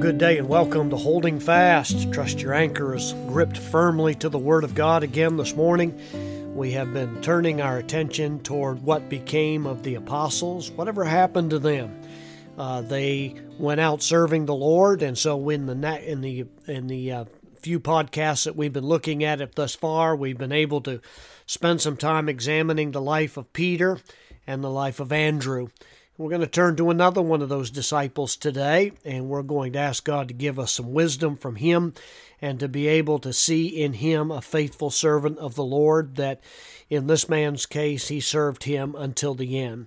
good day and welcome to Holding Fast. Trust your anchor is gripped firmly to the Word of God again this morning. We have been turning our attention toward what became of the apostles, whatever happened to them. Uh, they went out serving the Lord, and so in the in the in the uh, few podcasts that we've been looking at it thus far, we've been able to spend some time examining the life of Peter and the life of Andrew. We're going to turn to another one of those disciples today, and we're going to ask God to give us some wisdom from him and to be able to see in him a faithful servant of the Lord, that in this man's case, he served him until the end.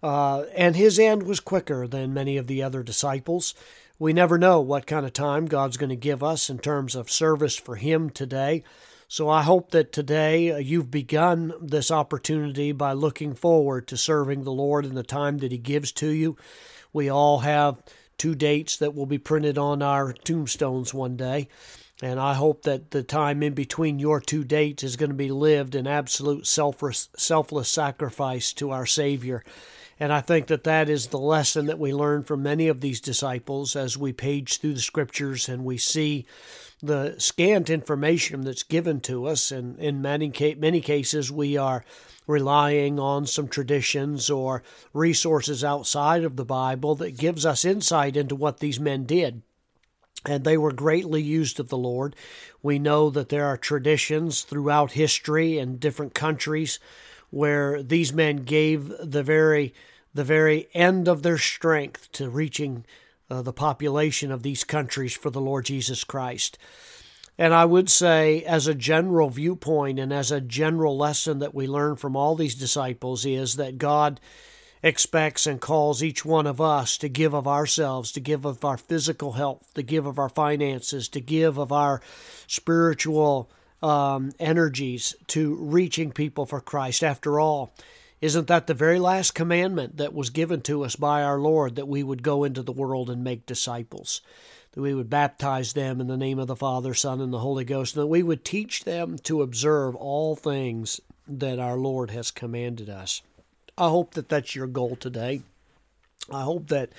Uh, and his end was quicker than many of the other disciples. We never know what kind of time God's going to give us in terms of service for him today. So I hope that today uh, you've begun this opportunity by looking forward to serving the Lord in the time that He gives to you. We all have two dates that will be printed on our tombstones one day. And I hope that the time in between your two dates is going to be lived in absolute selfless, selfless sacrifice to our Savior. And I think that that is the lesson that we learn from many of these disciples as we page through the scriptures and we see the scant information that's given to us, and in many many cases we are relying on some traditions or resources outside of the Bible that gives us insight into what these men did. And they were greatly used of the Lord. We know that there are traditions throughout history in different countries where these men gave the very the very end of their strength to reaching uh, the population of these countries for the Lord Jesus Christ. And I would say, as a general viewpoint and as a general lesson that we learn from all these disciples, is that God expects and calls each one of us to give of ourselves, to give of our physical health, to give of our finances, to give of our spiritual um, energies to reaching people for Christ. After all, isn't that the very last commandment that was given to us by our Lord that we would go into the world and make disciples? That we would baptize them in the name of the Father, Son, and the Holy Ghost, and that we would teach them to observe all things that our Lord has commanded us. I hope that that's your goal today. I hope that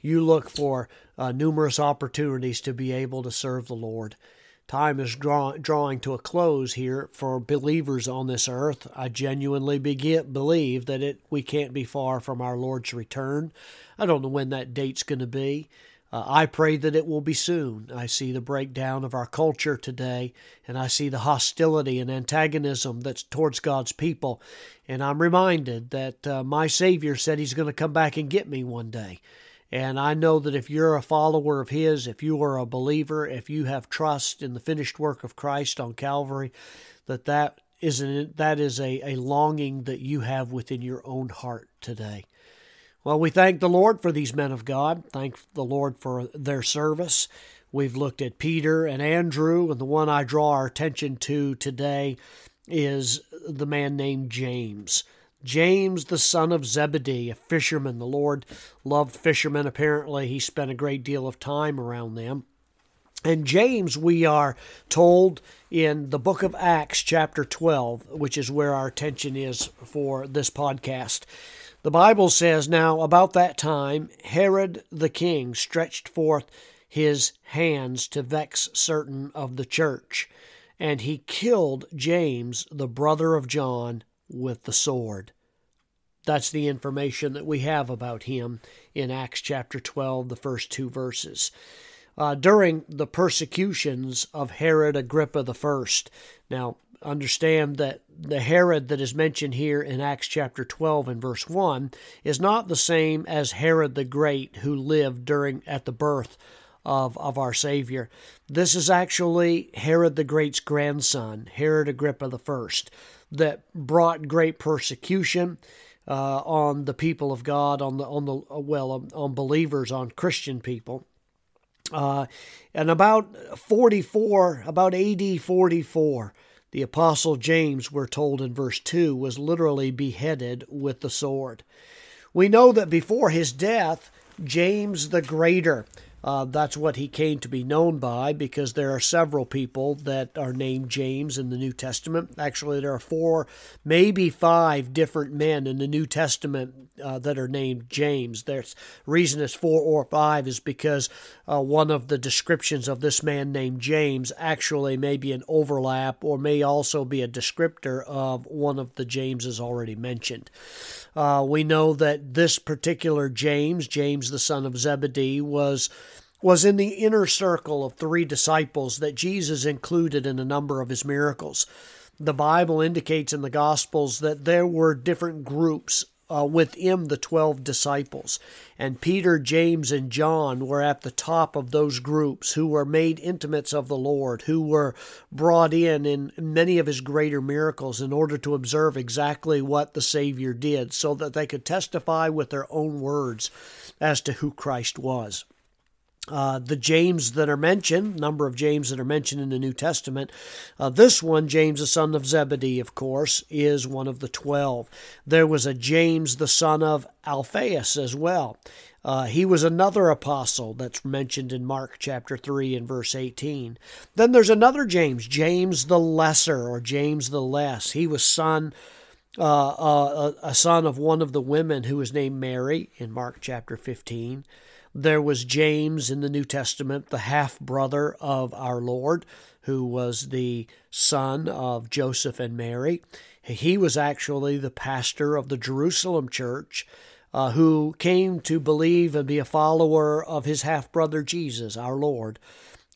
you look for uh, numerous opportunities to be able to serve the Lord. Time is draw, drawing to a close here for believers on this earth. I genuinely begin, believe that it we can't be far from our Lord's return. I don't know when that date's going to be. Uh, I pray that it will be soon. I see the breakdown of our culture today, and I see the hostility and antagonism that's towards God's people. And I'm reminded that uh, my Savior said He's going to come back and get me one day. And I know that if you're a follower of His, if you are a believer, if you have trust in the finished work of Christ on Calvary, that that is, an, that is a, a longing that you have within your own heart today. Well, we thank the Lord for these men of God. Thank the Lord for their service. We've looked at Peter and Andrew, and the one I draw our attention to today is the man named James. James, the son of Zebedee, a fisherman. The Lord loved fishermen. Apparently, he spent a great deal of time around them. And James, we are told in the book of Acts, chapter 12, which is where our attention is for this podcast. The Bible says, Now about that time, Herod the king stretched forth his hands to vex certain of the church, and he killed James, the brother of John, with the sword. That's the information that we have about him in Acts chapter 12, the first two verses. Uh, during the persecutions of Herod Agrippa I. Now, understand that the Herod that is mentioned here in Acts chapter 12 and verse 1 is not the same as Herod the Great who lived during at the birth of, of our Savior. This is actually Herod the Great's grandson, Herod Agrippa I that brought great persecution uh, on the people of God, on the on the uh, well on, believers, on Christian people. Uh, and about 44, about AD 44, the Apostle James, we're told in verse 2, was literally beheaded with the sword. We know that before his death, James the Greater Uh, that's what he came to be known by because there are several people that are named James in the New Testament. Actually, there are four, maybe five different men in the New Testament uh, that are named James. The reason it's four or five is because uh, one of the descriptions of this man named James actually may be an overlap or may also be a descriptor of one of the Jameses already mentioned. Uh, we know that this particular James, James the son of Zebedee, was was in the inner circle of three disciples that Jesus included in a number of his miracles. The Bible indicates in the Gospels that there were different groups uh, within the 12 disciples. And Peter, James, and John were at the top of those groups who were made intimates of the Lord, who were brought in in many of his greater miracles in order to observe exactly what the Savior did so that they could testify with their own words as to who Christ was. Uh, the James that are mentioned, number of James that are mentioned in the New Testament. Uh, this one, James the son of Zebedee, of course, is one of the twelve. There was a James the son of Alphaeus as well. Uh, he was another apostle that's mentioned in Mark chapter 3 and verse 18. Then there's another James, James the Lesser or James the Less. He was son. Uh, uh, a son of one of the women who was named Mary in Mark chapter 15. There was James in the New Testament, the half brother of our Lord, who was the son of Joseph and Mary. He was actually the pastor of the Jerusalem church. Uh, who came to believe and be a follower of his half brother Jesus, our Lord.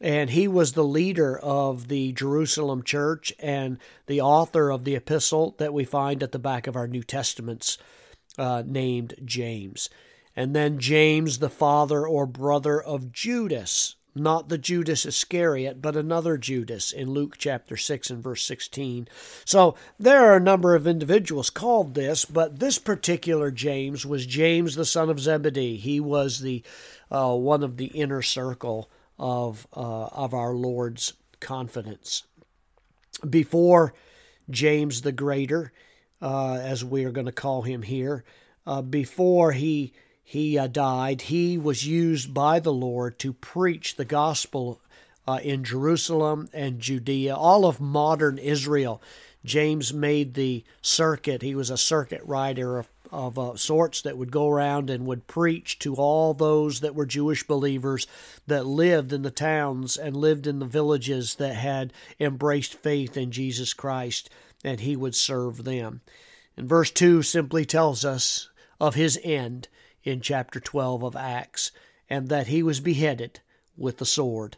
And he was the leader of the Jerusalem church and the author of the epistle that we find at the back of our New Testaments, uh, named James and then James, the father or brother of Judas, not the Judas Iscariot, but another Judas in Luke chapter 6 and verse 16. So there are a number of individuals called this, but this particular James was James the son of Zebedee. He was the uh, one of the inner circle of uh, of our Lord's confidence. Before James the Greater, uh, as we are going to call him here, uh, before he he uh, died, he was used by the Lord to preach the gospel uh, in Jerusalem and Judea, all of modern Israel. James made the circuit. He was a circuit rider of, of uh, sorts that would go around and would preach to all those that were Jewish believers that lived in the towns and lived in the villages that had embraced faith in Jesus Christ, and he would serve them. And verse 2 simply tells us of his end in chapter 12 of Acts, and that he was beheaded with the sword.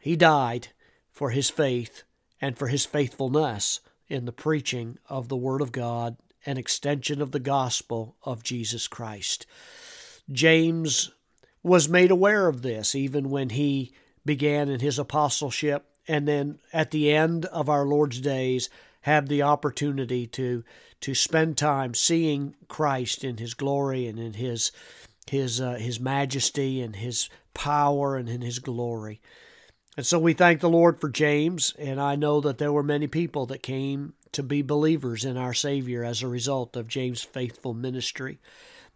He died for his faith and for his faithfulness in the preaching of the Word of God and extension of the gospel of Jesus Christ. James was made aware of this even when he began in his apostleship, and then at the end of our Lord's days had the opportunity to to spend time seeing Christ in His glory and in His His uh, His majesty and His power and in His glory. And so we thank the Lord for James, and I know that there were many people that came to be believers in our Savior as a result of James' faithful ministry.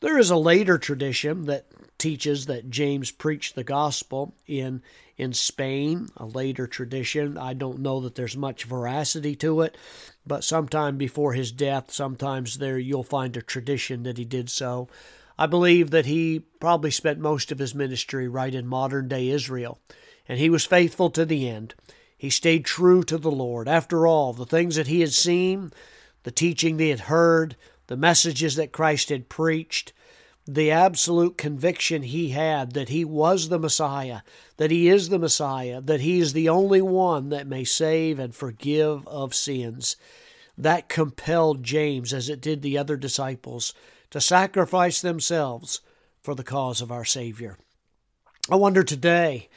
There is a later tradition that teaches that James preached the gospel in in Spain, a later tradition. I don't know that there's much veracity to it, but sometime before his death, sometimes there you'll find a tradition that he did so. I believe that he probably spent most of his ministry right in modern day Israel, and he was faithful to the end. He stayed true to the Lord. After all, the things that he had seen, the teaching they had heard, the messages that Christ had preached, the absolute conviction he had that he was the Messiah, that he is the Messiah, that he is the only one that may save and forgive of sins. That compelled James, as it did the other disciples, to sacrifice themselves for the cause of our Savior. I wonder today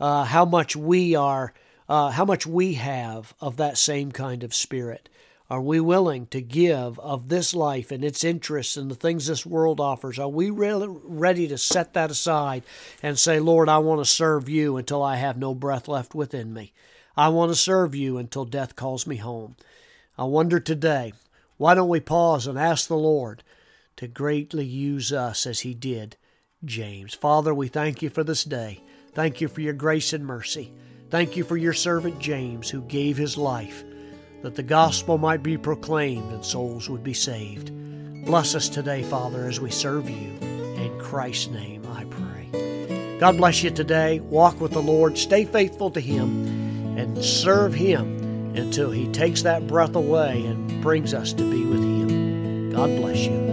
uh, how much we are, uh, how much we have of that same kind of spirit. Are we willing to give of this life and its interests and the things this world offers? Are we really ready to set that aside and say, Lord, I want to serve you until I have no breath left within me? I want to serve you until death calls me home. I wonder today, why don't we pause and ask the Lord to greatly use us as He did James. Father, we thank you for this day. Thank you for your grace and mercy. Thank you for your servant James who gave his life that the gospel might be proclaimed and souls would be saved. Bless us today, Father, as we serve you. In Christ's name I pray. God bless you today. Walk with the Lord. Stay faithful to Him and serve Him until He takes that breath away and brings us to be with Him. God bless you.